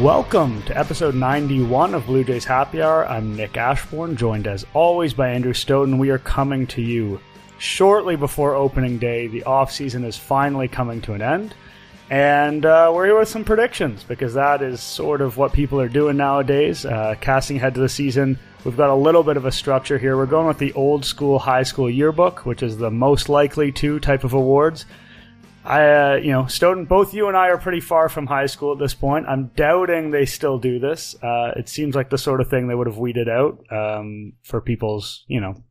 Welcome to episode 91 of Blue Jays Happy Hour. I'm Nick Ashbourne, joined as always by Andrew Stoeten. We are coming to you shortly before opening day. The off season is finally coming to an end. And uh, we're here with some predictions because that is sort of what people are doing nowadays. Uh, casting ahead to the season, we've got a little bit of a structure here. We're going with the old school high school yearbook, which is the most likely to type of awards. I, uh, you know, Stoeten, both you and I are pretty far from high school at this point. I'm doubting they still do this. Uh, it seems like the sort of thing they would have weeded out um, for people's, you know,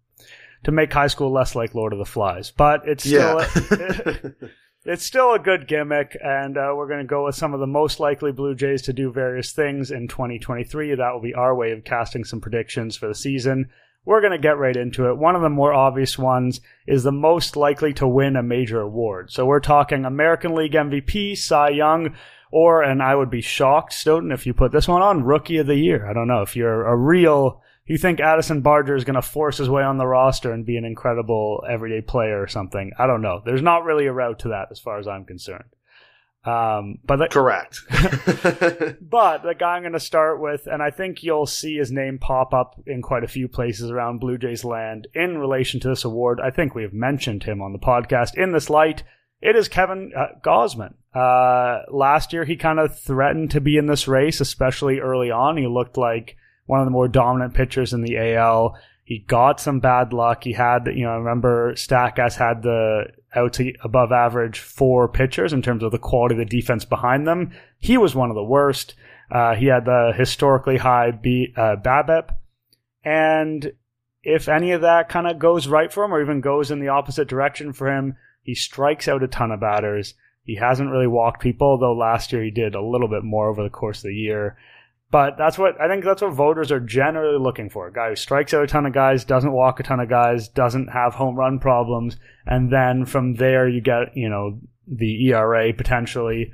to make high school less like Lord of the Flies. But it's still. Yeah. it's still a good gimmick, and uh, we're going to go with some of the most likely Blue Jays to do various things in 2023. That will be our way of casting some predictions for the season. We're going to get right into it. One of the more obvious ones is the most likely to win a major award. So we're talking American League MVP, Cy Young, or, and I would be shocked, Stoeten, if you put this one on, Rookie of the Year. I don't know if you're a real you think Addison Barger is going to force his way on the roster and be an incredible everyday player or something. I don't know. There's not really a route to that as far as I'm concerned. Um, but the, correct. but the guy I'm going to start with, and I think you'll see his name pop up in quite a few places around Blue Jays land in relation to this award. I think we have mentioned him on the podcast in this light. It is Kevin uh, Gausman. Uh, last year, he kind of threatened to be in this race, especially early on. He looked like one of the more dominant pitchers in the AL. He got some bad luck. He had, you know, I remember Statcast had the outs above average four pitchers in terms of the quality of the defense behind them. He was one of the worst. Uh, he had the historically high B, uh, BABIP. And if any of that kind of goes right for him or even goes in the opposite direction for him, he strikes out a ton of batters. He hasn't really walked people, though last year he did a little bit more over the course of the year. But that's what I think that's what voters are generally looking for. A guy who strikes out a ton of guys, doesn't walk a ton of guys, doesn't have home run problems, and then from there you get, you know, the ERA potentially.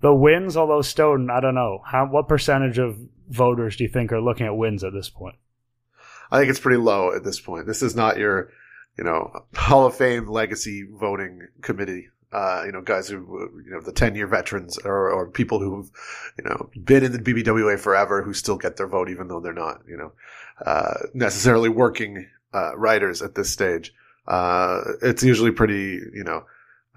The wins, although Stoeten, I don't know. How what percentage of voters do you think are looking at wins at this point? I think it's pretty low at this point. This is not your, you know, Hall of Fame legacy voting committee uh, you know, guys who, you know, the 10 year veterans or, or people who've, you know, been in the BBWA forever who still get their vote even though they're not, you know, uh, necessarily working, uh, writers at this stage. Uh, it's usually pretty, you know,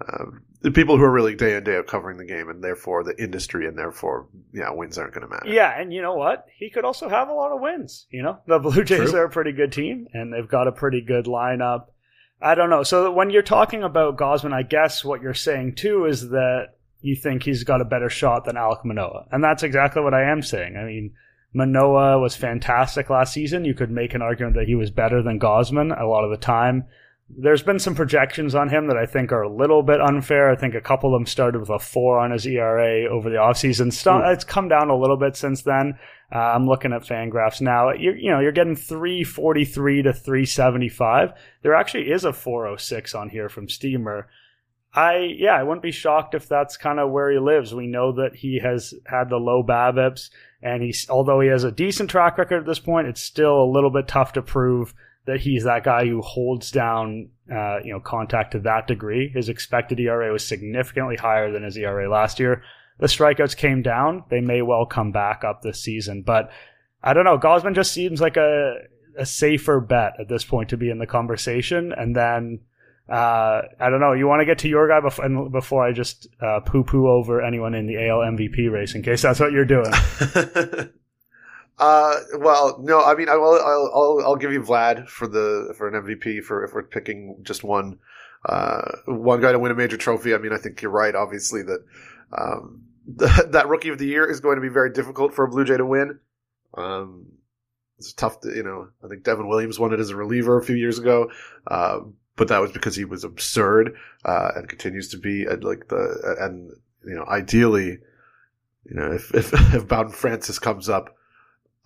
um, the people who are really day in day out covering the game and therefore the industry and therefore yeah wins aren't going to matter yeah and you know what he could also have a lot of wins you know the blue jays True. are a pretty good team and they've got a pretty good lineup I don't know. So when you're talking about Gausman, I guess what you're saying too is that you think he's got a better shot than Alek Manoah. And that's exactly what I am saying. I mean, Manoah was fantastic last season. You could make an argument that he was better than Gausman a lot of the time. There's been some projections on him that I think are a little bit unfair. I think a couple of them started with a four on his ERA over the offseason. St- it's come down a little bit since then. Uh, I'm looking at Fangraphs now. You're, you know, you're getting 343 to 375. There actually is a 406 on here from Steamer. I yeah, I wouldn't be shocked if that's kind of where he lives. We know that he has had the low BABIPs, and he's although he has a decent track record at this point, it's still a little bit tough to prove that he's that guy who holds down uh, you know contact to that degree. His expected ERA was significantly higher than his ERA last year the strikeouts came down, they may well come back up this season. But I don't know. Gausman just seems like a a safer bet at this point to be in the conversation. And then uh, I don't know. You want to get to your guy before, before I just uh, poo poo over anyone in the AL MVP race, in case that's what you're doing. uh, well, no. I mean, I will. I'll, I'll, I'll give you Vlad for the for an MVP for if we're picking just one uh, one guy to win a major trophy. I mean, I think you're right. Obviously, that um, that rookie of the year is going to be very difficult for a Blue Jay to win. Um, it's tough to, you know, I think Devin Williams won it as a reliever a few years ago. Uh, but that was because he was absurd, uh, and continues to be at like the, and, you know, ideally, you know, if, if, if Bowden Francis comes up,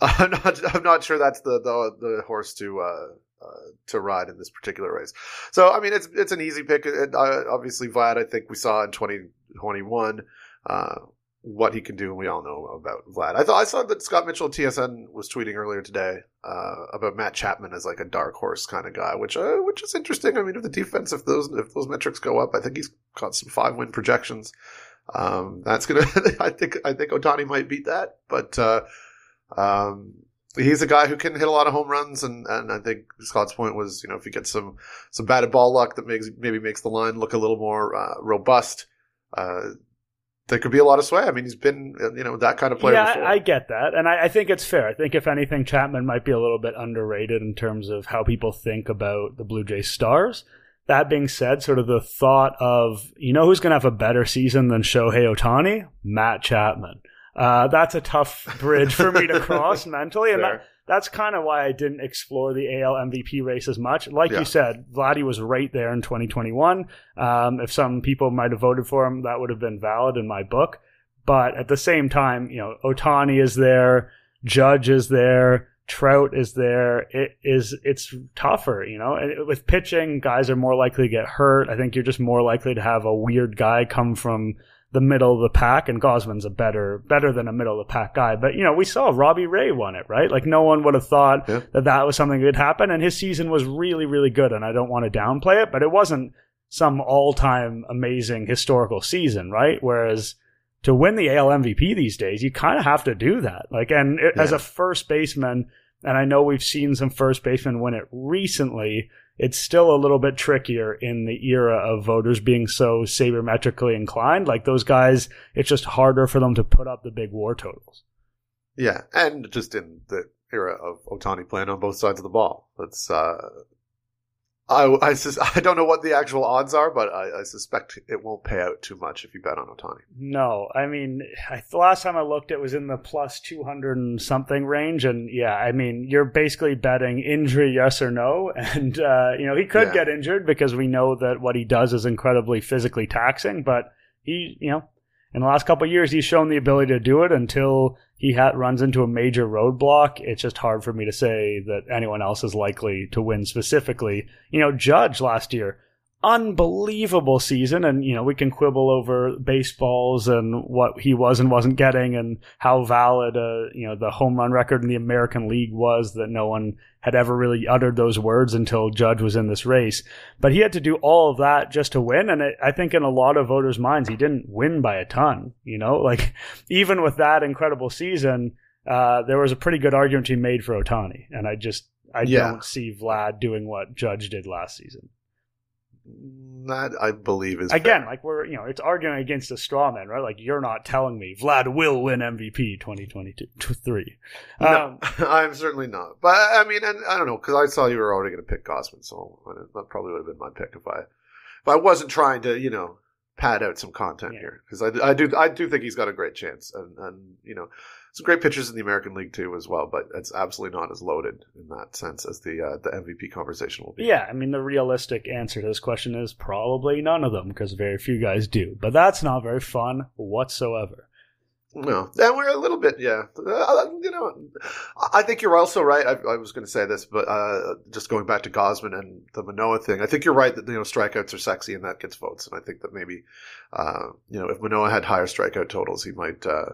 I'm not, I'm not sure that's the, the, the horse to, uh, uh, to ride in this particular race. So, I mean, it's, it's an easy pick. It, uh, obviously, Vlad, I think we saw in 2021, uh, what he can do, and we all know about Vlad. I thought I saw that Scott Mitchell TSN was tweeting earlier today uh, about Matt Chapman as like a dark horse kind of guy, which which is interesting. I mean, if the defense, if those if those metrics go up, I think he's got some five win projections. Um, that's gonna. I think I think Ohtani might beat that, but um, he's a guy who can hit a lot of home runs, and, and I think Scott's point was, you know, if you get some some batted ball luck that makes maybe makes the line look a little more uh, robust, uh, there could be a lot of sway. I mean, he's been you know that kind of player. Yeah, before. I get that, and I, I think it's fair. I think if anything, Chapman might be a little bit underrated in terms of how people think about the Blue Jays stars. That being said, sort of the thought of you know who's going to have a better season than Shohei Ohtani, Matt Chapman. Uh, that's a tough bridge for me to cross mentally, and that, that's kind of why I didn't explore the AL MVP race as much. Like Yeah. you said, Vladdy was right there in 2021. Um, if some people might have voted for him, that would have been valid in my book. But at the same time, you know, Ohtani is there, Judge is there, Trout is there. It is it's tougher, you know. And with pitching, guys are more likely to get hurt. I think you're just more likely to have a weird guy come from the middle of the pack, and Gausman's a better better than a middle of the pack guy. But you know, we saw Robbie Ray won it, right? Like no one would have thought Yeah. that that was something that could happen, and his season was really, really good. And I don't want to downplay it, but it wasn't some all-time amazing historical season, right? Whereas to win the AL MVP these days, you kind of have to do that. Like, and it, as a first baseman, and I know we've seen some first basemen win it recently. It's still a little bit trickier in the era of voters being so sabermetrically inclined. Like those guys, it's just harder for them to put up the big war totals. Yeah, and just in the era of Ohtani playing on both sides of the ball. That's uh, I I, sus- I don't know what the actual odds are, but I, I suspect it won't pay out too much if you bet on Ohtani. No, I mean, I, the last time I looked, it was in the plus 200 and something range. And yeah, I mean, you're basically betting injury, yes or no. And, uh, you know, he could Yeah. get injured because we know that what he does is incredibly physically taxing, but he, you know, in the last couple years, he's shown the ability to do it until he ha- runs into a major roadblock. It's just hard for me to say that anyone else is likely to win specifically. You know, Judge last year, unbelievable season and you know we can quibble over baseballs and what he was and wasn't getting and how valid uh, you know the home run record in the American League was that no one had ever really uttered those words until Judge was in this race. But he had to do all of that just to win and it, I think in a lot of voters minds he didn't win by a ton you know? Like even with that incredible season uh, there was a pretty good argument to be made for Ohtani and I just I Yeah. don't see Vlad doing what Judge did last season That I believe is again, fair. like we're you know, it's arguing against a straw man, right? Like you're not telling me Vlad will win MVP 2022 three. No, Um, I'm certainly not. But I mean, and I don't know because I saw you were already going to pick Gausman, so that probably would have been my pick if I if I wasn't trying to, you know, pad out some content Yeah. here because I, I do I do think he's got a great chance, and and you know, some great pitchers in the American League too as well. But it's absolutely not as loaded in that sense as the uh, the MVP conversation will be. yeah, I mean the realistic answer to this question is probably none of them because very few guys do. But that's not very fun whatsoever. No, and we're a little bit, yeah. Uh, you know, I think you're also right. I, I was going to say this, but uh, just going back to Gausman and the Manoah thing, I think you're right that you know strikeouts are sexy and that gets votes. And I think that maybe, uh, you know, if Manoah had higher strikeout totals, he might uh,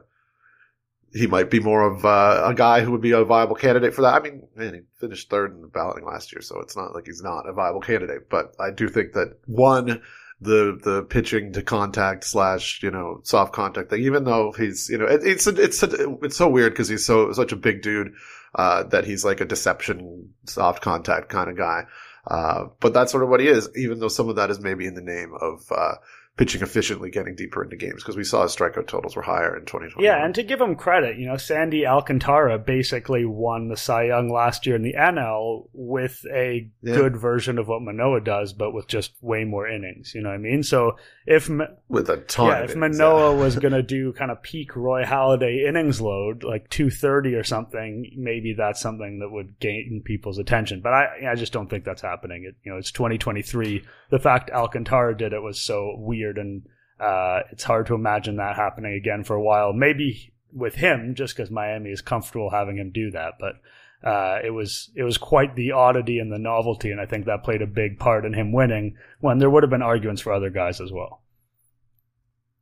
he might be more of uh, a guy who would be a viable candidate for that. I mean, man, he finished third in the balloting last year, so it's not like he's not a viable candidate. But I do think that one the the pitching to contact slash you know soft contact thing. Even though he's you know it, it's it's it's so weird because he's so such a big dude uh, that he's like a deception soft contact kind of guy. Uh, but that's sort of what he is. Even though some of that is maybe in the name of uh, pitching efficiently, getting deeper into games because we saw his strikeout totals were higher in 2020. Yeah, and to give him credit, you know, Sandy Alcantara basically won the Cy Young last year in the NL with a Yeah. good version of what Manoah does, but with just way more innings. You know what I mean? So if with a ton. yeah, if innings, Manoah yeah. was going to do kind of peak Roy Halladay innings load, like 230 or something, maybe that's something that would gain people's attention. But I, I just don't think that's happening. It, you know, it's 2023. The fact Alcantara did it was so weird, and uh, it's hard to imagine that happening again for a while. Maybe with him, just because Miami is comfortable having him do that, but. Uh, it was it was quite the oddity and the novelty, and I think that played a big part in him winning. When there would have been arguments for other guys as well.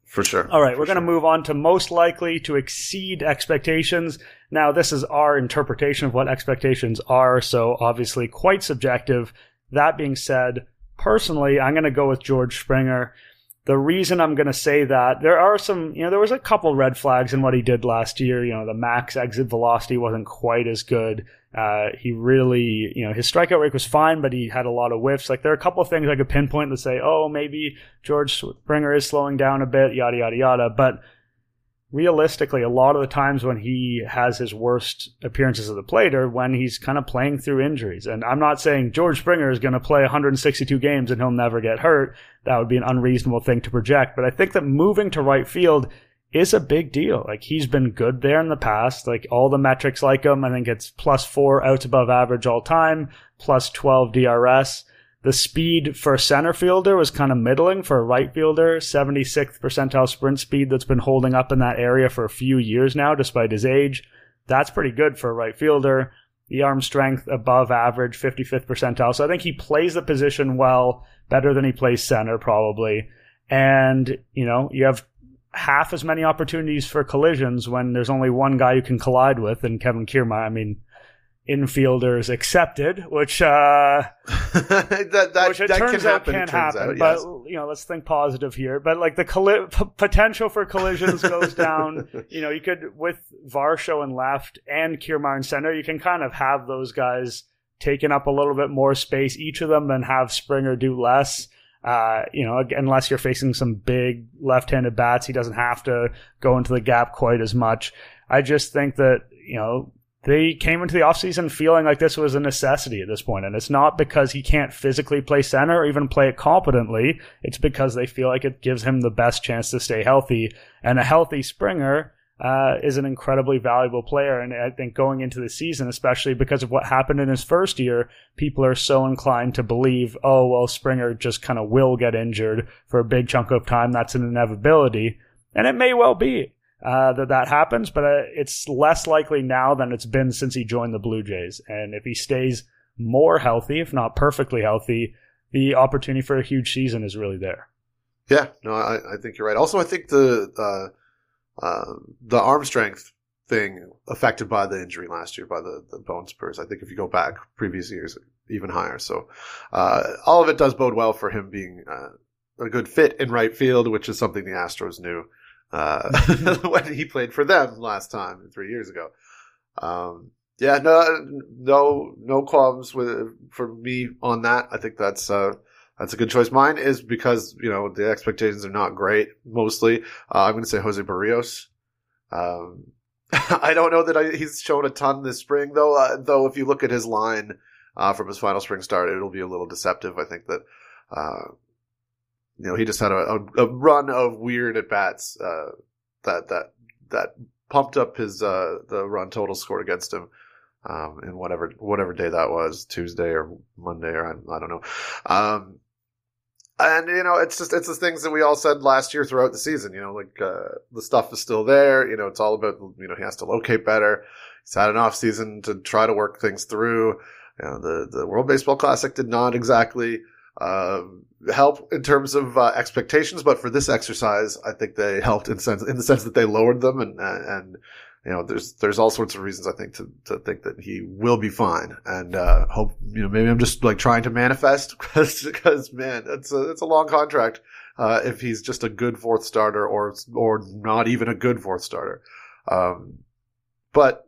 for sure. All right, For we're going to move on to most likely to exceed expectations. Now, this is our interpretation of what expectations are, so obviously quite subjective. That being said, personally, I'm going to go with George Springer. The reason I'm going to say that there are some, you know, there was a couple red flags in what he did last year. You know, the max exit velocity wasn't quite as good. Uh, he really, you know, his strikeout rate was fine, but he had a lot of whiffs. Like there are a couple of things I could pinpoint that say, oh, maybe George Springer is slowing down a bit, yada yada yada. But realistically, a lot of the times when he has his worst appearances at the plate are when he's kind of playing through injuries. And I'm not saying George Springer is going to play 162 games and he'll never get hurt. That would be an unreasonable thing to project. But I think that moving to right field is a big deal. Like he's been good there in the past. Like all the metrics like him, I think it's plus four outs above average all time, plus 12 DRS. The speed for a center fielder was kind of middling for a right fielder. 76th percentile sprint speed that's been holding up in that area for a few years now, despite his age. That's pretty good for a right fielder. The arm strength above average, 55th percentile. So I think he plays the position well, better than he plays center probably. And, you know, you have half as many opportunities for collisions when there's only one guy you can collide with, and Kevin Kiermaier. I mean, infielders accepted, which uh, that, that, which it that turns can out happen. can happen. out, but you know, let's think positive here. But like the colli- p- potential for collisions goes down. You know, you could with Varsho and left and Kiermaier and center, you can kind of have those guys taking up a little bit more space each of them, than have Springer do less. Uh, you know, unless you're facing some big left-handed bats, he doesn't have to go into the gap quite as much. I just think that, you know, they came into the offseason feeling like this was a necessity at this point, and it's not because he can't physically play center or even play it competently. It's because they feel like it gives him the best chance to stay healthy. And a healthy Springer uh, is an incredibly valuable player. And I think going into the season, especially because of what happened in his first year, people are so inclined to believe, oh, well, Springer just kind of will get injured for a big chunk of time. That's an inevitability. And it may well be uh, that that happens, but uh, it's less likely now than it's been since he joined the Blue Jays. And if he stays more healthy, if not perfectly healthy, the opportunity for a huge season is really there. Yeah, no, I, I think you're right. Also, I think the uh, the arm strength thing affected by the injury last year by the, the bone spurs. I think if you go back previous years, even higher. So uh, all of it does bode well for him being uh, a good fit in right field, which is something the Astros knew uh, when he played for them last time three years ago. Um, yeah, no, no, no qualms with for me on that. I think that's uh, that's a good choice. Mine is because you know the expectations are not great. Mostly, uh, I'm going to say Jose Berrios. Um, I don't know that I, he's shown a ton this spring, though. Uh, though, if you look at his line uh, from his final spring start, it'll be a little deceptive. I think that uh, you know he just had a, a, run of weird at bats uh, that that that pumped up his uh, the run total scored against him. Um, in whatever whatever day that was, Tuesday or Monday or I, I don't know. Um, and you know, it's just it's the things that we all said last year throughout the season. You know, like uh, the stuff is still there. You know, it's all about you know he has to locate better. He's had an off season to try to work things through. You know, the the World Baseball Classic did not exactly uh, help in terms of uh, expectations, but for this exercise, I think they helped in sense in the sense that they lowered them and and you know, there's there's all sorts of reasons I think to, to think that he will be fine, and uh, hope you know maybe I'm just like trying to manifest because because man, it's a it's a long contract. Uh, if he's just a good fourth starter or or not even a good fourth starter, um, but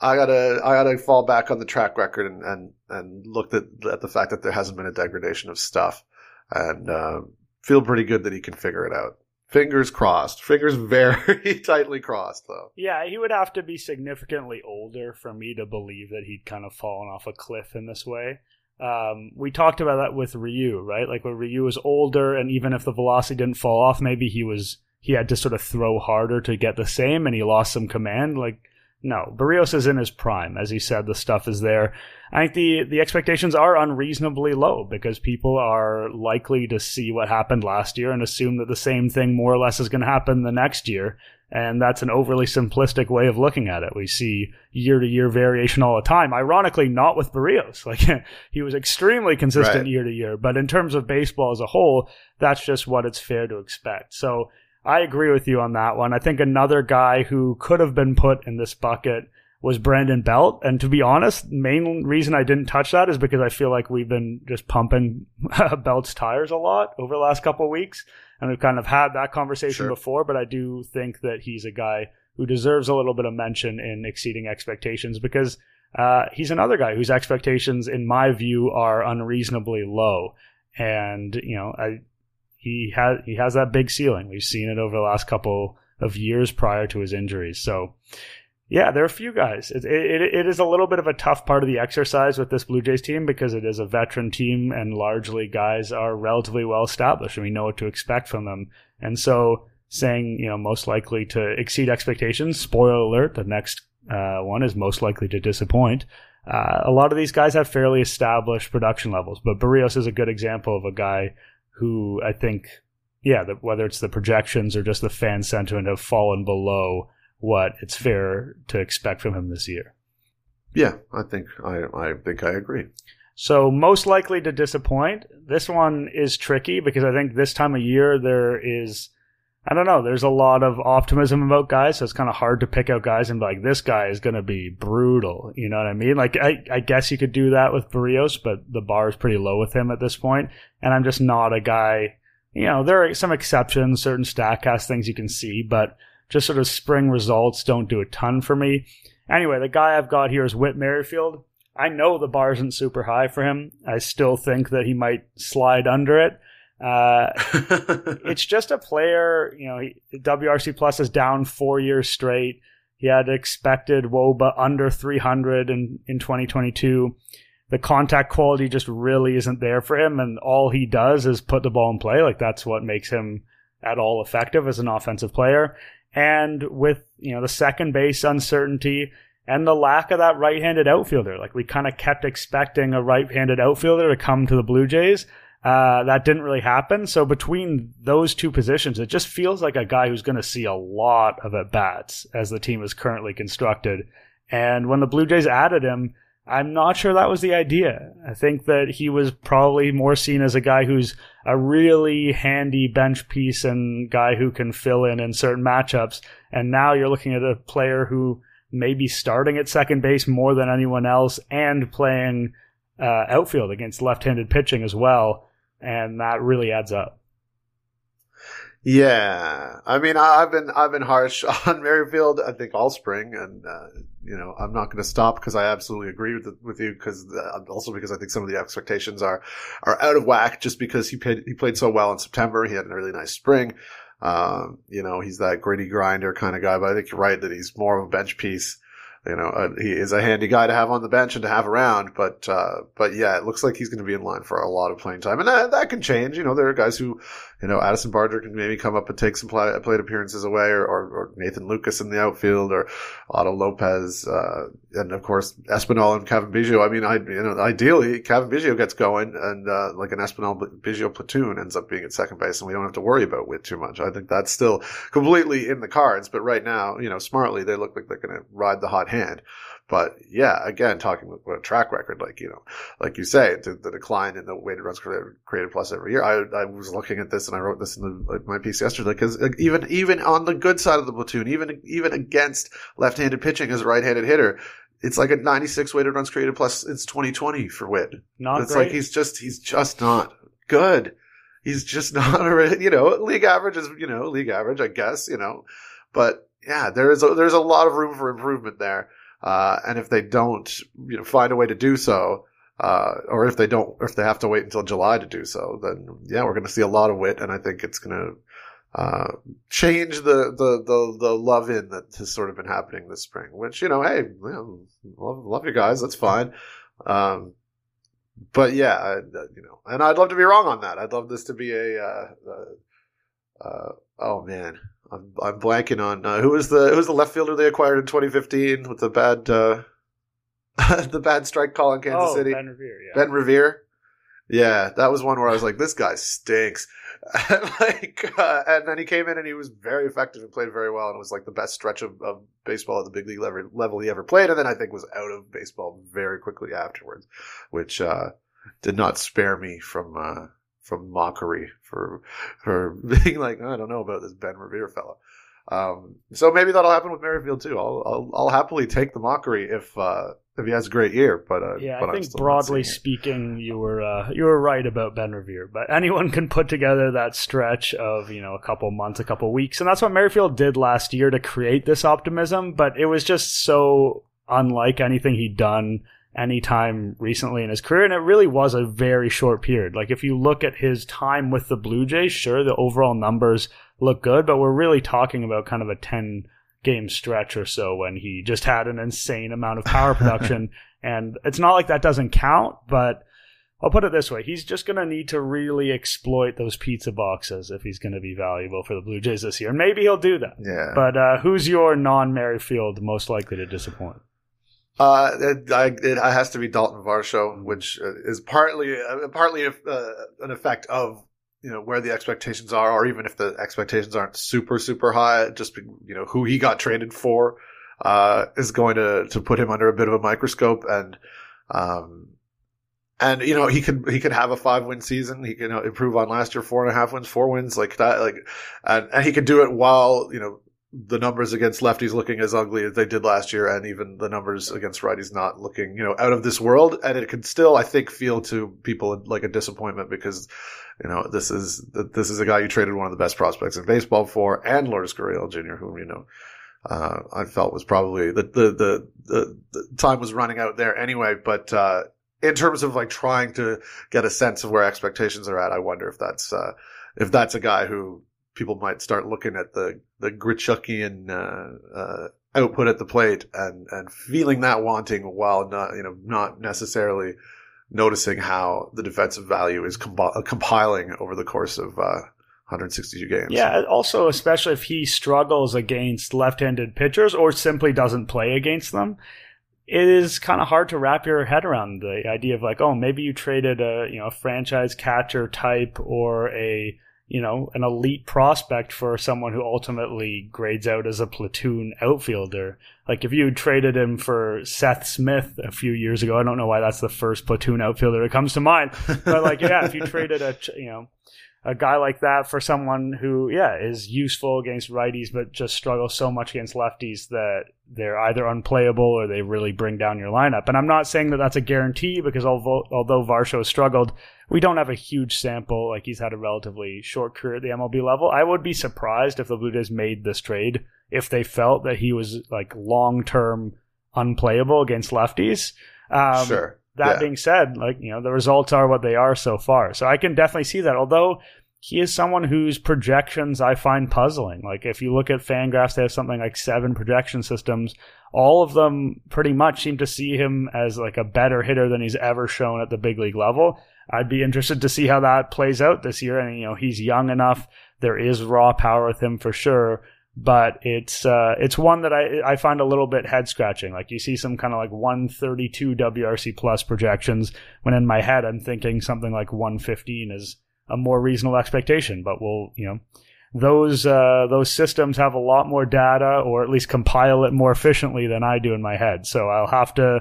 I gotta I gotta fall back on the track record and and and look at at the fact that there hasn't been a degradation of stuff, and uh, feel pretty good that he can figure it out. Fingers crossed. Fingers very tightly crossed, though. Yeah, he would have to be significantly older for me to believe that he'd kind of fallen off a cliff in this way. Um, we talked about that with Ryu, right? Like when Ryu was older, and even if the velocity didn't fall off, maybe he was he had to sort of throw harder to get the same, and he lost some command. Like no, Berrios is in his prime, as he said. The stuff is there. I think the the expectations are unreasonably low because people are likely to see what happened last year and assume that the same thing more or less is going to happen the next year. And that's an overly simplistic way of looking at it. We see year to year variation all the time. Ironically, not with Berrios. Like he was extremely consistent Right. year to year, but in terms of baseball as a whole, that's just what it's fair to expect. So I agree with you on that one. I think another guy who could have been put in this bucket was Brandon Belt. And to be honest, main reason I didn't touch that is because I feel like we've been just pumping Belt's tires a lot over the last couple of weeks. And we've kind of had that conversation Sure. before, but I do think that he's a guy who deserves a little bit of mention in exceeding expectations because uh, he's another guy whose expectations, in my view, are unreasonably low. And, you know, I, he has he has that big ceiling. We've seen it over the last couple of years prior to his injuries. So, yeah, there are a few guys. It, it, it is a little bit of a tough part of the exercise with this Blue Jays team because it is a veteran team and largely guys are relatively well established and we know what to expect from them. And so, saying you know most likely to exceed expectations. Spoiler alert: the next uh, one is most likely to disappoint. Uh, a lot of these guys have fairly established production levels, but Berrios is a good example of a guy who I think, yeah, the, whether it's the projections or just the fan sentiment have fallen below what it's fair to expect from him this year. Yeah, I think I I think I agree. So most likely to disappoint. This one is tricky because I think this time of year there is I don't know, there's a lot of optimism about guys, so it's kind of hard to pick out guys and be like this guy is going to be brutal, you know what I mean? Like I I guess you could do that with Berrios, but the bar is pretty low with him at this point. and I'm just not a guy, you know, there are some exceptions, certain Statcast things you can see, but just sort of spring results don't do a ton for me. Anyway, the guy I've got here is Whit Merrifield. I know the bar isn't super high for him. I still think that he might slide under it. Uh, it's just a player, you know, he, WRC Plus is down four years straight. He had expected WOBA under 300 in, in 2022. The contact quality just really isn't there for him, and all he does is put the ball in play. Like that's what makes him at all effective as an offensive player. And with, you know, the second base uncertainty and the lack of that right-handed outfielder, like we kind of kept expecting a right-handed outfielder to come to the Blue Jays. Uh, that didn't really happen. So between those two positions, it just feels like a guy who's going to see a lot of at bats as the team is currently constructed. And when the Blue Jays added him, I'm not sure that was the idea. I think that he was probably more seen as a guy who's a really handy bench piece and guy who can fill in in certain matchups. And now you're looking at a player who may be starting at second base more than anyone else and playing uh, outfield against left-handed pitching as well, and that really adds up. Yeah, I mean, I've been I've been harsh on Merrifield. I think all spring, and uh, you know, I'm not going to stop because I absolutely agree with the, with you. Because uh, also because I think some of the expectations are are out of whack. Just because he played he played so well in September, he had a really nice spring. Um, you know, he's that gritty grinder kind of guy. But I think you're right that he's more of a bench piece. You know, uh, he is a handy guy to have on the bench and to have around. But uh, but yeah, it looks like he's going to be in line for a lot of playing time, and that that can change. You know, there are guys who you know, Addison Barger can maybe come up and take some play, plate appearances away, or, or, or Nathan Lukes in the outfield, or Otto Lopez, uh, and of course Espinal and Cavan Biggio. I mean, I, you know, ideally Cavan Biggio gets going, and uh, like an Espinal Biggio platoon ends up being at second base, and we don't have to worry about Whit too much. I think that's still completely in the cards. But right now, you know, smartly they look like they're going to ride the hot hand. But yeah, again, talking about a track record, like, you know, like you say, the, the decline in the weighted runs created, created plus every year. I, I was looking at this and I wrote this in the, like, my piece yesterday because even, even on the good side of the platoon, even, even against left-handed pitching as a right-handed hitter, it's like a 96 weighted runs created plus it's 2020 for Whit. Not it's great. like he's just, he's just not good. He's just not a, you know, league average is, you know, league average, I guess, you know, but yeah, there is a, there's a lot of room for improvement there. Uh, and if they don't, you know, find a way to do so, uh, or if they don't, if they have to wait until July to do so, then yeah, we're going to see a lot of Whit, and I think it's going to uh, change the, the the the love in that has sort of been happening this spring. Which you know, hey, you know, love love you guys, that's fine. Um, but yeah, I, you know, and I'd love to be wrong on that. I'd love this to be a. Uh, uh, uh, oh man, I'm I'm blanking on uh, who was the who was the left fielder they acquired in 2015 with the bad uh, the bad strike call in Kansas oh, City. Ben Revere, yeah. Ben Revere. Yeah, that was one where I was like, this guy stinks. like, uh, and then he came in and he was very effective and played very well, and it was like the best stretch of, of baseball at the big league level, level he ever played. And then I think was out of baseball very quickly afterwards, which uh, did not spare me from uh, from mockery for for being like, I don't know about this Ben Revere fellow. Um, so maybe that'll happen with Merrifield too. I'll, I'll, I'll happily take the mockery if, uh, if he has a great year, but uh, yeah, but I think broadly speaking, you were uh, you were right about Ben Revere. But anyone can put together that stretch of you know a couple months, a couple weeks, and that's what Merrifield did last year to create this optimism. But it was just so unlike anything he'd done anytime recently in his career, and it really was a very short period. Like if you look at his time with the Blue Jays, sure, the overall numbers look good, but we're really talking about kind of a ten game stretch or so when he just had an insane amount of power production. and it's not like that doesn't count, but I'll put it this way. He's just going to need to really exploit those pizza boxes if he's going to be valuable for the Blue Jays this year. And maybe he'll do that. Yeah. But uh, who's your non Merrifield most likely to disappoint? Uh, it, I, it has to be Dalton Varsho, which uh, is partly uh, partly uh, an effect of you know where the expectations are, or even if the expectations aren't super super high, just you know who he got traded for uh, is going to to put him under a bit of a microscope, and um, and you know he could he could have a five win season. He can improve on last year four and a half wins, four wins like that, like and, and he could do it while you know the numbers against lefties looking as ugly as they did last year, and even the numbers against righties not looking, you know, out of this world. And it could still, I think, feel to people like a disappointment because, you know, this is this is a guy you traded one of the best prospects in baseball for, and Lourdes Gurriel Jr., whom you know. Uh, I felt was probably the, the, the the the time was running out there anyway, but uh, in terms of like trying to get a sense of where expectations are at, I wonder if that's uh, if that's a guy who people might start looking at the the Grichukian uh, uh, output at the plate and and feeling that wanting while not you know not necessarily noticing how the defensive value is uh, compiling over the course of uh, 162 games. Yeah, also especially if he struggles against left-handed pitchers or simply doesn't play against them. It is kind of hard to wrap your head around the idea of like, oh, maybe you traded a you know a franchise catcher type or a you know, an elite prospect for someone who ultimately grades out as a platoon outfielder. Like if you traded him for Seth Smith a few years ago, I don't know why that's the first platoon outfielder that comes to mind, but like, yeah, if you traded a, you know, a guy like that for someone who, yeah, is useful against righties, but just struggles so much against lefties that they're either unplayable or they really bring down your lineup. And I'm not saying that that's a guarantee because although, although Varsho struggled, we don't have a huge sample. Like he's had a relatively short career at the MLB level. I would be surprised if the Blue Jays made this trade if they felt that he was like long term unplayable against lefties. Um, sure. That yeah. being said, like, you know, the results are what they are so far. So I can definitely see that. Although he is someone whose projections I find puzzling. Like if you look at Fangraphs, they have something like seven projection systems. All of them pretty much seem to see him as like a better hitter than he's ever shown at the big league level. I'd be interested to see how that plays out this year. And, you know, he's young enough. There is raw power with him for sure but it's uh, it's one that I I find a little bit head scratching. Like you see some kind of like 132 WRC plus projections, when in my head I'm thinking something like 115 is a more reasonable expectation. But we'll you know those uh, those systems have a lot more data, or at least compile it more efficiently than I do in my head. So I'll have to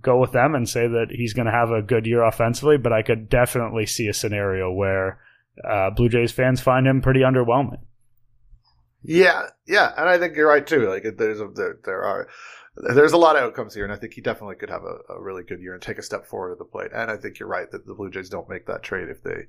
go with them and say that he's going to have a good year offensively. But I could definitely see a scenario where uh, Blue Jays fans find him pretty underwhelming. Yeah, yeah, and I think you're right too. Like there's a, there, there are there's a lot of outcomes here, and I think he definitely could have a, a, really good year and take a step forward at the plate. And I think you're right that the Blue Jays don't make that trade if they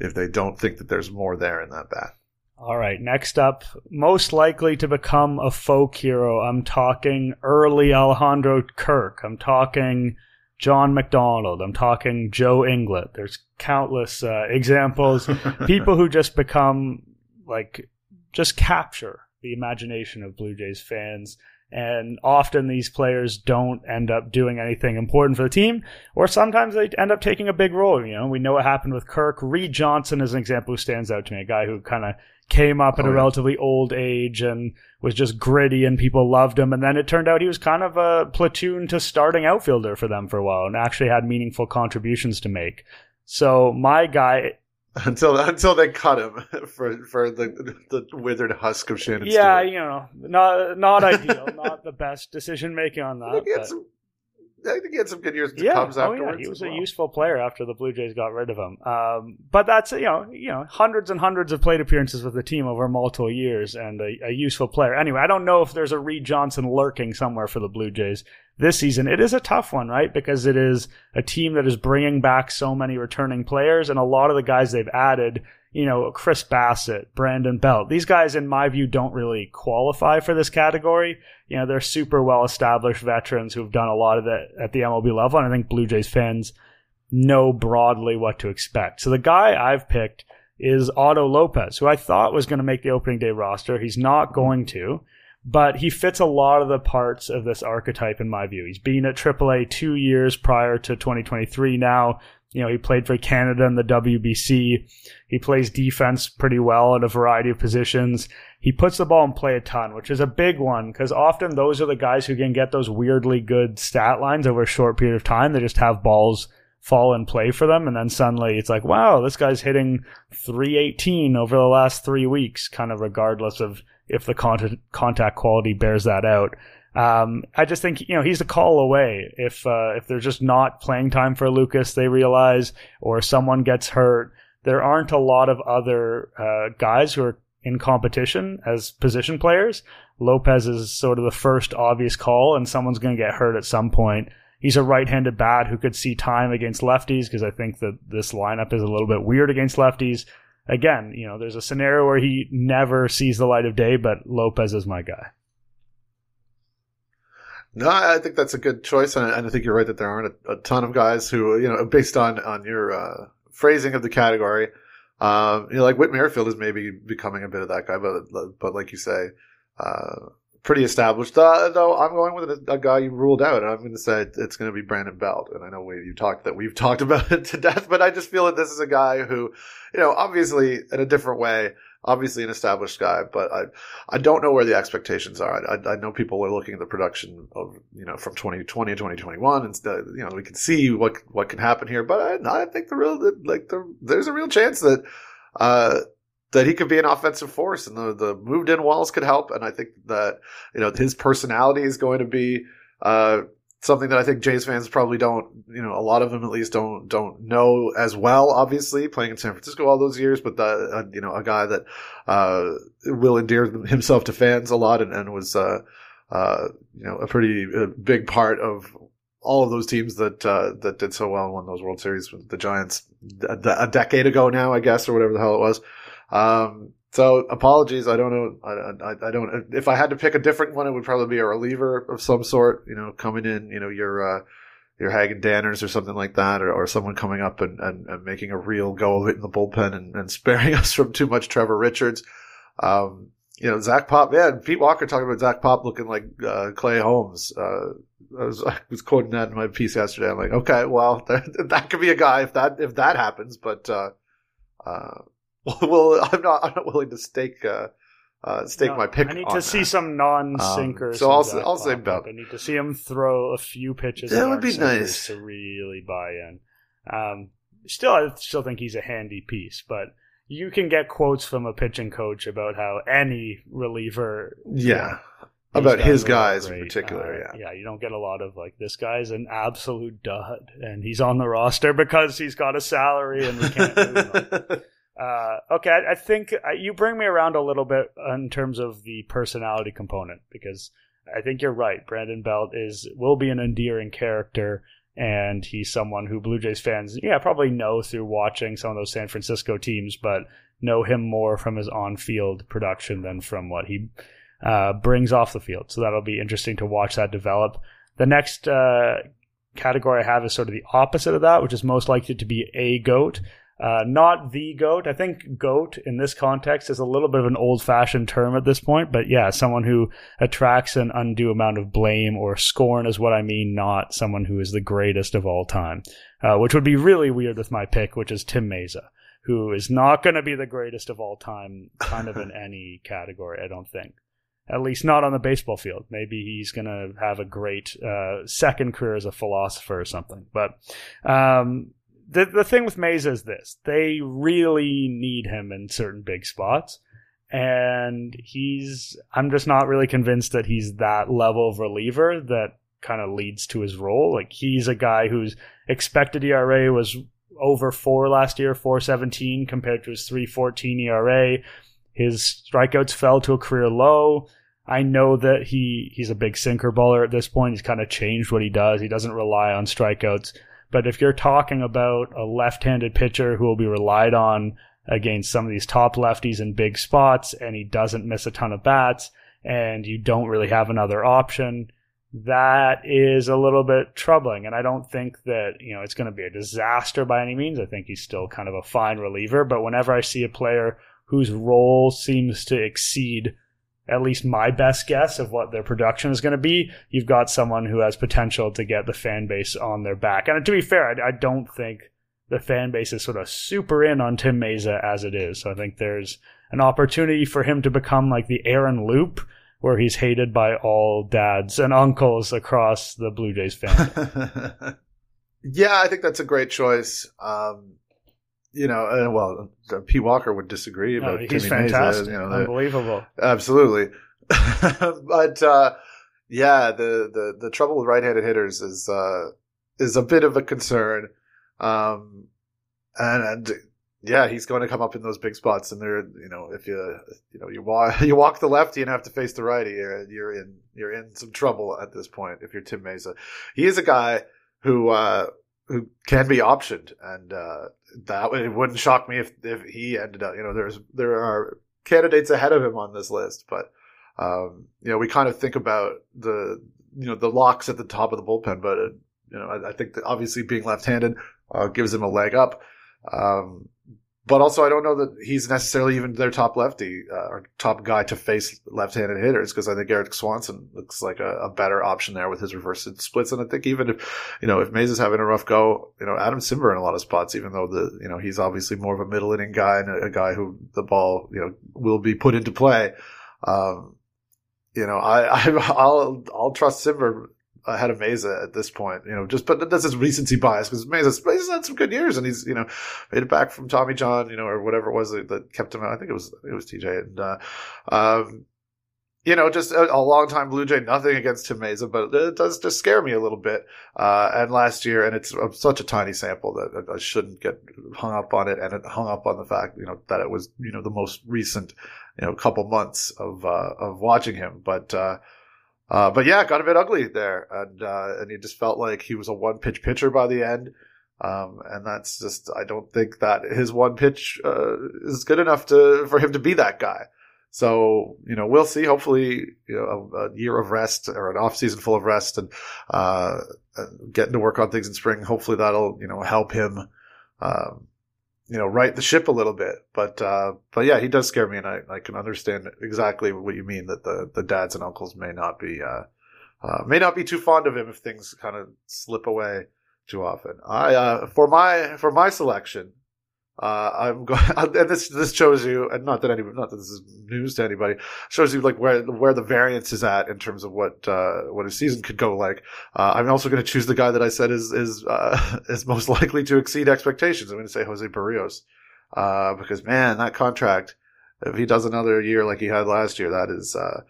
if they don't think that there's more there in that bat. All right, next up, most likely to become a folk hero. I'm talking early Alejandro Kirk. I'm talking John McDonald. I'm talking Joe Inglett. There's countless uh, examples. People who just become like just capture the imagination of Blue Jays fans. And often these players don't end up doing anything important for the team, or sometimes they end up taking a big role. You know, we know what happened with Kirk. Reed Johnson is an example who stands out to me, a guy who kind of came up at oh, a relatively old age and was just gritty and people loved him. And then it turned out he was kind of a platoon to starting outfielder for them for a while and actually had meaningful contributions to make. So my guy until until they cut him for for the the withered husk of Shannon. Yeah, Stewart. you know, not not ideal, not the best decision making on that. He had, some, I think he had some good years with the yeah, Cubs oh, afterwards. yeah, he was as a useful player after the Blue Jays got rid of him. Um, but that's you know you know hundreds and hundreds of plate appearances with the team over multiple years and a, a useful player. Anyway, I don't know if there's a Reed Johnson lurking somewhere for the Blue Jays this season. It is a tough one, right? Because it is a team that is bringing back so many returning players, and a lot of the guys they've added. You know, Chris Bassitt, Brandon Belt. These guys, in my view, don't really qualify for this category you know, they're super well established veterans who've done a lot of it at the MLB level. And I think Blue Jays fans know broadly what to expect. So the guy I've picked is Otto Lopez, who I thought was going to make the opening day roster. He's not going to, but he fits a lot of the parts of this archetype in my view. He's been at AAA two years prior to 2023 now. You know, he played for Canada in the WBC. He plays defense pretty well at a variety of positions. He puts the ball in play a ton, which is a big one because often those are the guys who can get those weirdly good stat lines over a short period of time. They just have balls fall in play for them. And then suddenly it's like, wow, this guy's hitting 318 over the last three weeks, kind of regardless of if the contact, contact quality bears that out. Um, I just think you know he's a call away. If uh, if there's just not playing time for Lukes, they realize, or someone gets hurt, there aren't a lot of other uh, guys who are in competition as position players. Lopez is sort of the first obvious call, and someone's going to get hurt at some point. He's a right-handed bat who could see time against lefties because I think that this lineup is a little bit weird against lefties. Again, you know, there's a scenario where he never sees the light of day, but Lopez is my guy. No, I think that's a good choice, and I, think you're right that there aren't a, a, ton of guys who, you know, based on on your uh, phrasing of the category, um, you know, like Whit Merrifield is maybe becoming a bit of that guy, but but like you say, uh, pretty established. Uh, though I'm going with a, a, guy you ruled out, and I'm going to say it's going to be Brandon Belt. And I know we you talked that we've talked about it to death, but I just feel that this is a guy who, you know, obviously in a different way obviously an established guy, but I I don't know where the expectations are. I, I know people are looking at the production of you know from 2020 to 2021, and you know we can see what what can happen here. But I, I think the real like the, there's a real chance that uh, that he could be an offensive force, and the the moved in walls could help. And I think that you know his personality is going to be. Uh, something that I think Jays fans probably don't, you know, a lot of them at least don't don't know as well. Obviously, playing in San Francisco all those years, but the uh, you know a guy that uh, will endear himself to fans a lot and, and was uh, uh, you know a pretty uh, big part of all of those teams that uh, that did so well and won those World Series with the Giants a, a, decade ago now, I guess, or whatever the hell it was. Um, so apologies. I don't know. I, I, I, don't. If I had to pick a different one, it would probably be a reliever of some sort. You know, coming in. You know, your uh, your Hagen Danners or something like that, or, or someone coming up and, and, and, making a real go of it in the bullpen and, and sparing us from too much Trevor Richards. Um, you know, Zach Pop. Yeah, Pete Walker talking about Zach Pop looking like uh, Clay Holmes. Uh, I was, I was quoting that in my piece yesterday. I'm like, okay, well, that, that could be a guy if that if that happens, but. Uh, uh well, I'm not. I'm not willing to stake uh, uh, stake no, my pick. I need to that. see some non-sinkers. Um, so I'll I'll say Belt. I need to see him throw a few pitches. That would be nice to really buy in. Um, still, I still think he's a handy piece, but you can get quotes from a pitching coach about how any reliever, yeah. Know, about his guys in particular, uh, yeah. Yeah, you don't get a lot of like this guy's an absolute dud and he's on the roster because he's got a salary and we can't move him. Uh, okay, I, I think uh, you bring me around a little bit in terms of the personality component because I think you're right. Brandon Belt is will be an endearing character, and he's someone who Blue Jays fans, yeah, probably know through watching some of those San Francisco teams, but know him more from his on-field production than from what he uh, brings off the field. So that'll be interesting to watch that develop. The next uh, category I have is sort of the opposite of that, which is most likely to be a goat. Uh, not the goat. I think goat in this context is a little bit of an old fashioned term at this point, but yeah, someone who attracts an undue amount of blame or scorn is what I mean, not someone who is the greatest of all time, uh, which would be really weird with my pick, which is Tim Mayza, who is not going to be the greatest of all time, kind of in any category, I don't think. At least not on the baseball field. Maybe he's going to have a great uh, second career as a philosopher or something. But um, the the thing with Mayza is this: they really need him in certain big spots, and he's. I'm just not really convinced that he's that level of reliever that kind of leads to his role. Like he's a guy whose expected ERA was over four last year, 417 compared to his 314 ERA. His strikeouts fell to a career low. I know that he he's a big sinker baller at this point. He's kind of changed what he does. He doesn't rely on strikeouts. But if you're talking about a left-handed pitcher who will be relied on against some of these top lefties in big spots and he doesn't miss a ton of bats and you don't really have another option, that is a little bit troubling. And I don't think that, you know, it's going to be a disaster by any means. I think he's still kind of a fine reliever. But whenever I see a player whose role seems to exceed at least my best guess of what their production is going to be, you've got someone who has potential to get the fan base on their back. And to be fair, I, I don't think the fan base is sort of super in on Tim Mayza as it is. So I think there's an opportunity for him to become like the Aaron Loup, where he's hated by all dads and uncles across the Blue Jays family. yeah, I think that's a great choice. Um, you know, uh, well, P. Walker would disagree, but he's Timmy fantastic, Mayza, you know, unbelievable, absolutely. but uh, yeah, the, the the trouble with right-handed hitters is uh, is a bit of a concern, um, and, and yeah, he's going to come up in those big spots, and there, you know, if you, you know, you walk, you walk the lefty and have to face the righty, you're, you're in, you're in some trouble at this point. If you're Tim Mayza, he is a guy who, uh, who can be optioned, and uh, that it wouldn't shock me if if he ended up. You know, there's there are candidates ahead of him on this list, but um, you know, we kind of think about the you know the locks at the top of the bullpen, but uh, you know, I, I, think that obviously being left-handed uh, gives him a leg up. Um, but also, I don't know that he's necessarily even their top lefty uh, or top guy to face left-handed hitters because I think Erik Swanson looks like a, a, better option there with his reverse splits. And I think even if you know if Mays is having a rough go, you know Adam Cimber in a lot of spots, even though the you know he's obviously more of a middle inning guy and a, a guy who the ball you know will be put into play. Um, you know, I, I will I'll trust Cimber ahead of Mayza at this point, you know, just, but that's his recency bias because Mayza's, Mayza's had some good years and he's, you know, made it back from Tommy John, you know, or whatever it was that, that kept him out. I think it was, it was TJ and, uh, um, you know, just a, a long time Blue Jay, nothing against Tim Mayza, but it does just scare me a little bit. Uh, and last year, and it's such a tiny sample that I shouldn't get hung up on it and it hung up on the fact, you know, that it was, you know, the most recent, you know, couple months of, uh, of watching him. But, uh, uh, but yeah, got a bit ugly there, and uh, and he just felt like he was a one pitch pitcher by the end. Um, and that's just I don't think that his one pitch uh, is good enough to for him to be that guy. So you know we'll see. Hopefully, you know a, a year of rest or an off season full of rest and uh, getting to work on things in spring. Hopefully that'll you know help him. Um, you know, right the ship a little bit. But, uh, but yeah, he does scare me and I, I can understand exactly what you mean that the, the dads and uncles may not be, uh, uh, may not be too fond of him if things kind of slip away too often. I, uh, for my, for my selection, uh, I'm going, and this, this shows you, and not that any, not that this is news to anybody, shows you like where, where the variance is at in terms of what, uh, what a season could go like. Uh, I'm also going to choose the guy that I said is, is, uh, is most likely to exceed expectations. I'm going to say Jose Berrios, Uh, because man, that contract, if he does another year like he had last year, that is, uh,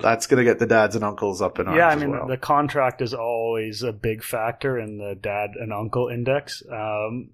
that's going to get the dads and uncles up in arms. Yeah, I mean, well. the contract is always a big factor in the dad and uncle index. Um,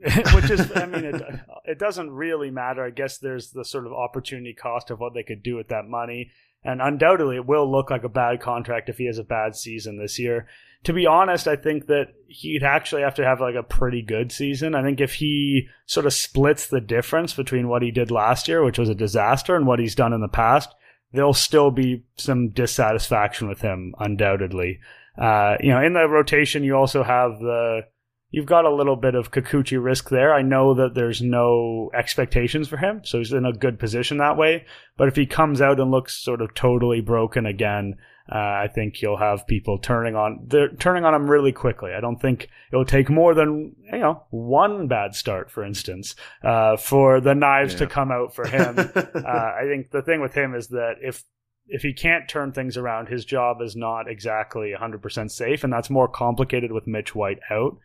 which is, I mean, it, it doesn't really matter. I guess there's the sort of opportunity cost of what they could do with that money. And undoubtedly, it will look like a bad contract if he has a bad season this year. To be honest, I think that he'd actually have to have like a pretty good season. I think if he sort of splits the difference between what he did last year, which was a disaster, and what he's done in the past, there'll still be some dissatisfaction with him, undoubtedly. Uh, you know, in the rotation, you also have the you've got a little bit of Kikuchi risk there. I know that there's no expectations for him, so he's in a good position that way. But if he comes out and looks sort of totally broken again, uh, I think you'll have people turning on they're turning on him really quickly. I don't think it'll take more than you know one bad start, for instance, uh, for the knives yeah. to come out for him. uh, I think the thing with him is that if if he can't turn things around, his job is not exactly 100% safe, and that's more complicated with Mitch White out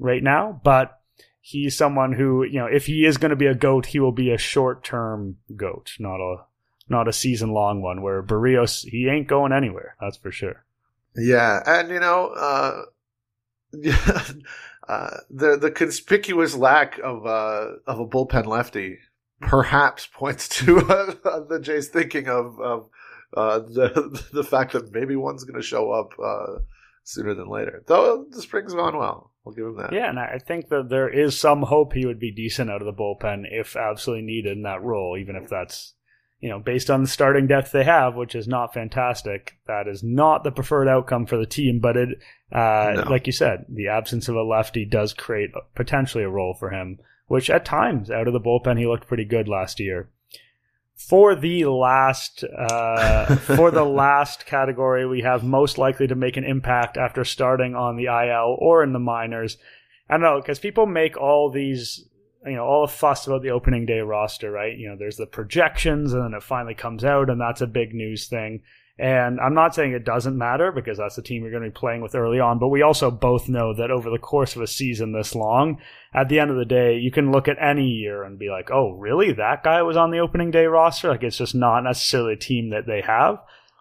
right now, but he's someone who, you know, if he is going to be a goat, he will be a short-term goat, not a not a season-long one. Where Berrios, he ain't going anywhere. That's for sure. Yeah, and you know, uh, uh, the the conspicuous lack of uh, of a bullpen lefty perhaps points to uh, the Jays thinking of of uh, the the fact that maybe one's going to show up uh, sooner than later. Though the spring's gone well, we'll give him that. Yeah, and I think that there is some hope he would be decent out of the bullpen if absolutely needed in that role, even if that's you know, based on the starting depth they have, which is not fantastic, that is not the preferred outcome for the team. But it, uh, No. like you said, the absence of a lefty does create potentially a role for him, which at times out of the bullpen he looked pretty good last year. For the last, uh, for the last category, we have most likely to make an impact after starting on the IL or in the minors. I don't know because people make all these you know all the fuss about the opening day roster, right? You know, there's the projections, and then it finally comes out, and that's a big news thing. And I'm not saying it doesn't matter because that's the team you're going to be playing with early on, but we also both know that over the course of a season this long, at the end of the day, you can look at any year and be like, oh, really? That guy was on the opening day roster? Like, it's just not necessarily a team that they have.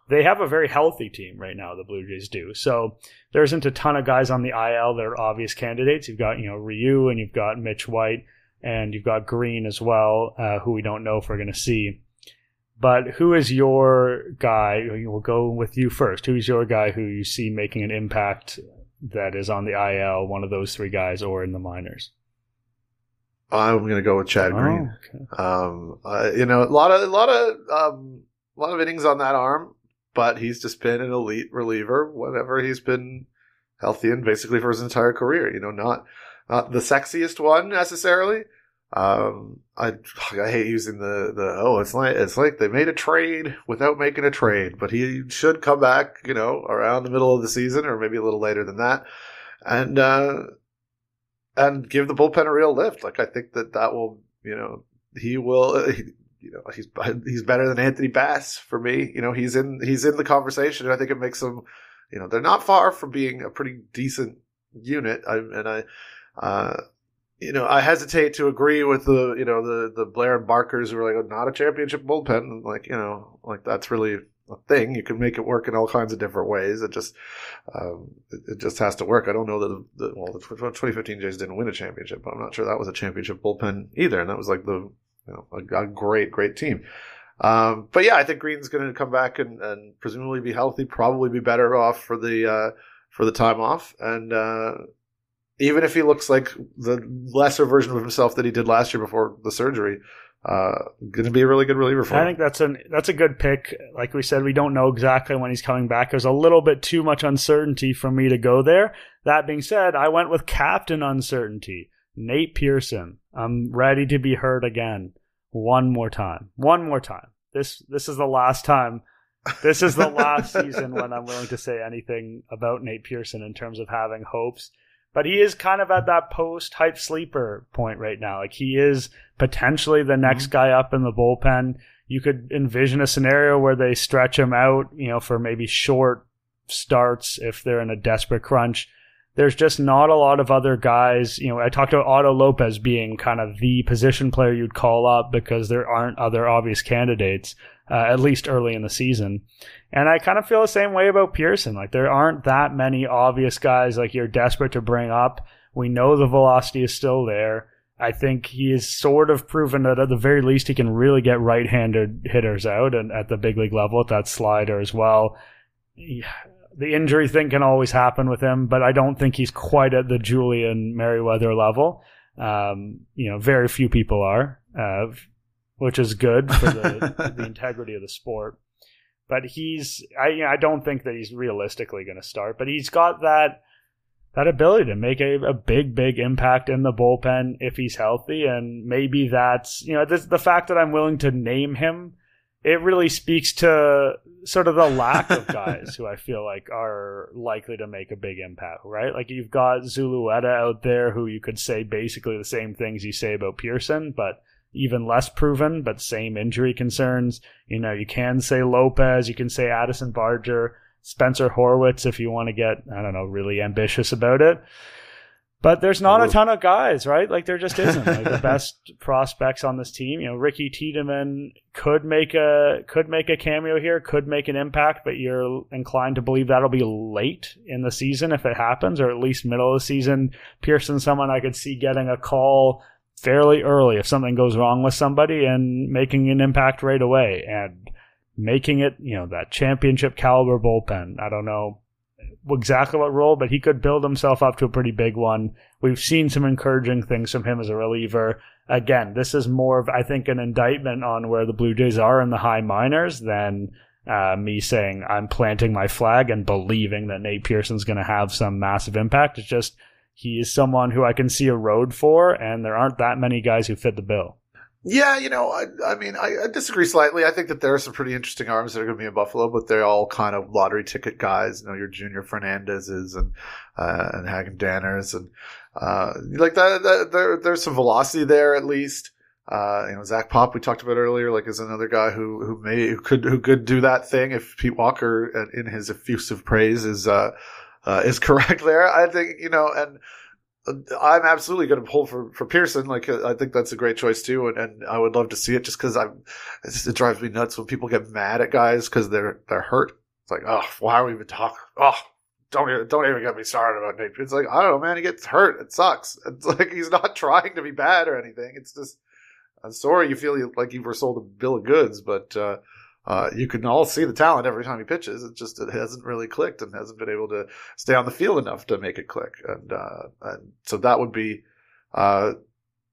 They have a very healthy team right now, the Blue Jays do. So there isn't a ton of guys on the IL that are obvious candidates. You've got, you know, Ryu and you've got Mitch White and you've got Green as well, uh, who we don't know if we're going to see. But who is your guy? We'll go with you first. Who is your guy who you see making an impact that is on the IL, one of those three guys, or in the minors? I'm going to go with Chad Green. Oh, okay. Um, uh, you know, a lot of a lot of um, a lot of innings on that arm, but he's just been an elite reliever whenever he's been healthy and basically for his entire career. You know, not not the sexiest one necessarily. Um, I I hate using the the oh it's like it's like they made a trade without making a trade, but he should come back. You know, around the middle of the season or maybe a little later than that, and uh, and give the bullpen a real lift. Like I think that that will you know he will. You know he's he's better than Anthony Bass for me. You know he's in he's in the conversation, and I think it makes them. You know they're not far from being a pretty decent unit, I, and I. Uh, you know, I hesitate to agree with the, you know, the, the Blair and Barkers who are like, not a championship bullpen. Like, you know, like that's really a thing. You can make it work in all kinds of different ways. It just, um, it, it just has to work. I don't know that, the, well, the 2015 Jays didn't win a championship, but I'm not sure that was a championship bullpen either. And that was like the, you know, a, a great, great team. Um, but yeah, I think Green's going to come back and, and presumably be healthy, probably be better off for the, uh, for the time off. And, uh, even if he looks like the lesser version of himself that he did last year before the surgery, uh, going to be a really good reliever for him. I think that's an that's a good pick. Like we said, we don't know exactly when he's coming back. There's a little bit too much uncertainty for me to go there. That being said, I went with captain uncertainty, Nate Pearson. I'm ready to be heard again. One more time. One more time. This this is the last time. This is the last season when I'm willing to say anything about Nate Pearson in terms of having hopes. But he is kind of at that post hype sleeper point right now. Like he is potentially the next mm-hmm. guy up in the bullpen. You could envision a scenario where they stretch him out, you know, for maybe short starts if they're in a desperate crunch. There's just not a lot of other guys. You know, I talked about Otto Lopez being kind of the position player you'd call up because there aren't other obvious candidates, uh, at least early in the season. And I kind of feel the same way about Pearson. Like there aren't that many obvious guys like you're desperate to bring up. We know the velocity is still there. I think he is sort of proven that at the very least he can really get right-handed hitters out and at the big league level at that slider as well. The injury thing can always happen with him, but I don't think he's quite at the Julian Merryweather level. Um, you know, very few people are, uh, which is good for the, the integrity of the sport but he's I you know, I don't think that he's realistically going to start, but he's got that that ability to make a, a big big impact in the bullpen if he's healthy, and maybe that's you know this, the fact that I'm willing to name him. It really speaks to sort of the lack of guys who I feel like are likely to make a big impact, right? Like you've got Zulueta out there who you could say basically the same things you say about Pearson, but even less proven, but same injury concerns. You know, you can say Lopez, you can say Addison Barger, Spencer Horwitz if you want to get, I don't know, really ambitious about it. But there's not a ton of guys, right? Like there just isn't. Like the best prospects on this team, you know, Ricky Tiedemann could make a could make a cameo here, could make an impact, but you're inclined to believe that'll be late in the season if it happens, or at least middle of the season. Pearson, someone I could see getting a call fairly early if something goes wrong with somebody and making an impact right away and making it, you know, that championship caliber bullpen. I don't know exactly what role, but he could build himself up to a pretty big one. We've seen some encouraging things from him as a reliever. Again, this is more of, I think, an indictment on where the Blue Jays are in the high minors than uh, me saying I'm planting my flag and believing that Nate Pearson's going to have some massive impact. It's just he is someone who I can see a road for, and there aren't that many guys who fit the bill. Yeah, you know, I, I mean, I, I, disagree slightly. I think that there are some pretty interesting arms that are going to be in Buffalo, but they're all kind of lottery ticket guys. You know, your Junior Fernandezes and uh, and Hagen Danners and uh, like that, that. There, there's some velocity there at least. Uh, you know, Zach Pop we talked about earlier, like is another guy who who may who could who could do that thing if Pete Walker, uh, in his effusive praise, is uh, uh, is correct there. I think you know, and I'm absolutely going to pull for, for Pearson. Like, I think that's a great choice too. And, and I would love to see it just cause I'm, it drives me nuts when people get mad at guys cause they're, they're hurt. It's like, oh, why are we even talking? Oh, don't even, don't even get me started about Nate. It's like, I don't know, man. He gets hurt. It sucks. It's like, he's not trying to be bad or anything. It's just, I'm sorry you feel like you were sold a bill of goods, but, uh, uh, you can all see the talent every time he pitches. It just it hasn't really clicked and hasn't been able to stay on the field enough to make it click. And uh, and so that would be uh,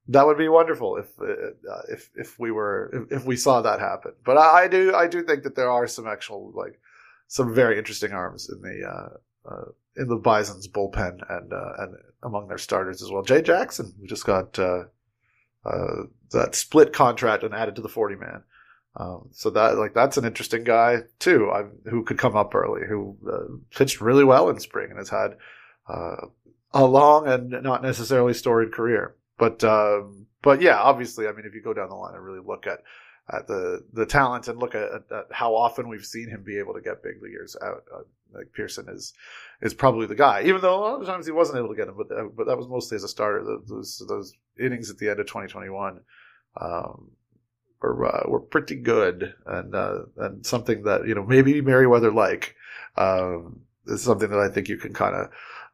that would be wonderful if uh, if if we were if, if, we saw that happen. But I, I, do I do think that there are some actual like some very interesting arms in the uh, uh, in the Bison's bullpen and and among their starters as well. Jay Jackson, who just got that split contract and added to the forty man. Um, so that like that's an interesting guy too, I, who could come up early, who uh, pitched really well in spring and has had uh, a long and not necessarily storied career. But um, but yeah, obviously, I mean, if you go down the line and really look at at the the talent and look at, at, how often we've seen him be able to get big leaguers out, uh, like Pearson is is probably the guy. Even though a lot of times he wasn't able to get him, but uh, but that was mostly as a starter. Those those innings at the end of 2021. Um, were uh, were pretty good and uh, and something that you know maybe Merryweather like um, is something that I think you can kind of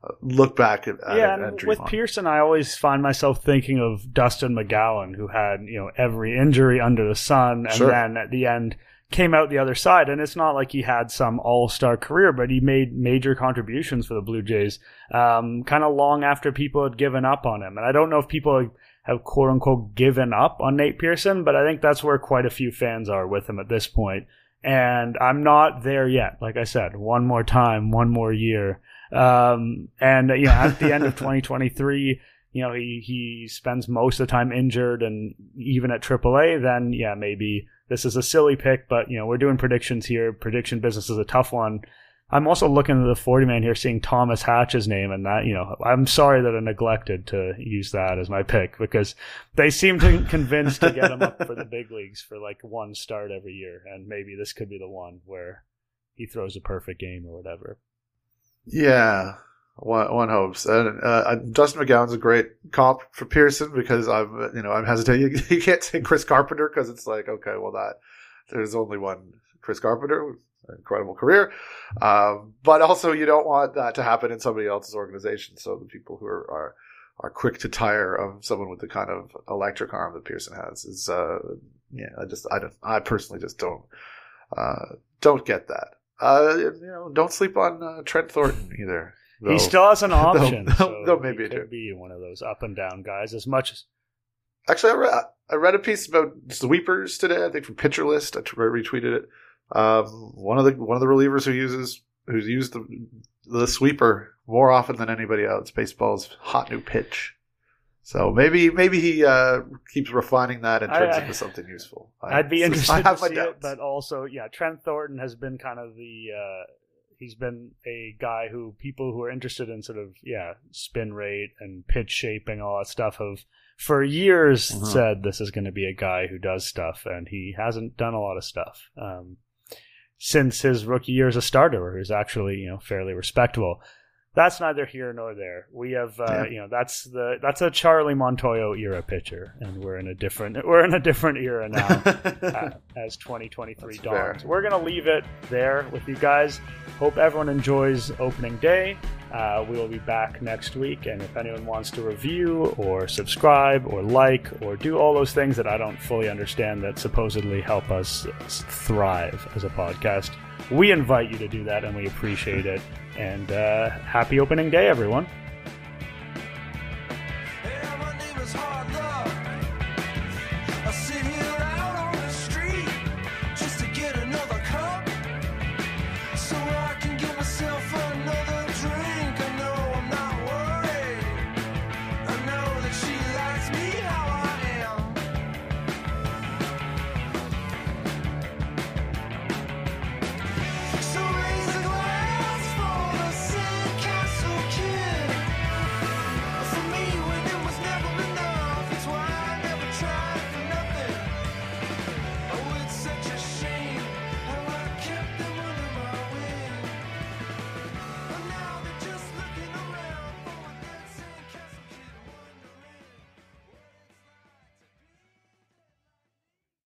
uh, look back at. Yeah, and, and with on. Pearson, I always find myself thinking of Dustin McGowan, who had you know every injury under the sun, and sure. then at the end came out the other side. And it's not like he had some all star career, but he made major contributions for the Blue Jays, um, kind of long after people had given up on him. And I don't know if people have quote unquote given up on Nate Pearson, but I think that's where quite a few fans are with him at this point. And I'm not there yet. Like I said, one more time, one more year. Um, and you know, at the end of 2023, you know, he, he spends most of the time injured and even at AAA, then yeah, maybe this is a silly pick, but you know, we're doing predictions here. Prediction business is a tough one. I'm also looking at the 40 man here, seeing Thomas Hatch's name, and that, you know, I'm sorry that I neglected to use that as my pick because they seem to convinced to get him up for the big leagues for like one start every year, and maybe this could be the one where he throws a perfect game or whatever. Yeah, one, one hopes. And uh, Dustin McGowan's a great comp for Pearson because I'm, you know, I'm hesitating. You can't say Chris Carpenter because it's like, okay, well, that there's only one Chris Carpenter incredible career. Um, but also, you don't want that to happen in somebody else's organization. So the people who are, are, are quick to tire of someone with the kind of electric arm that Pearson has is, uh, yeah, I just, I don't, I personally just don't, uh, don't get that. Uh, you know, don't sleep on uh, Trent Thornton either. Though, he still has an option. Though, so though maybe he could be one of those up and down guys as much as. Actually, I read, I read a piece about sweepers today. I think from Pitcher List. I retweeted it um, one of the one of the relievers who uses who's used the the sweeper more often than anybody else. Baseball's hot new pitch. So maybe maybe he uh, keeps refining that and turns I, into something useful. I, would be interested to see it, but also yeah, Trent Thornton has been kind of the uh, he's been a guy who people who are interested in sort of yeah spin rate and pitch shaping all that stuff have for years uh-huh. said this is going to be a guy who does stuff, and he hasn't done a lot of stuff. Um, since his rookie year as a starter, where he was actually you know fairly respectable. That's neither here nor there. We have, uh, Yeah. you know, that's the that's a Charlie Montoyo era pitcher, and we're in a different we're in a different era now uh, as 2023 That's dawns. fair. We're gonna leave it there with you guys. Hope everyone enjoys opening day. Uh, we will be back next week, and if anyone wants to review or subscribe or like or do all those things that I don't fully understand that supposedly help us thrive as a podcast, we invite you to do that, and we appreciate it. And uh, happy opening day, everyone.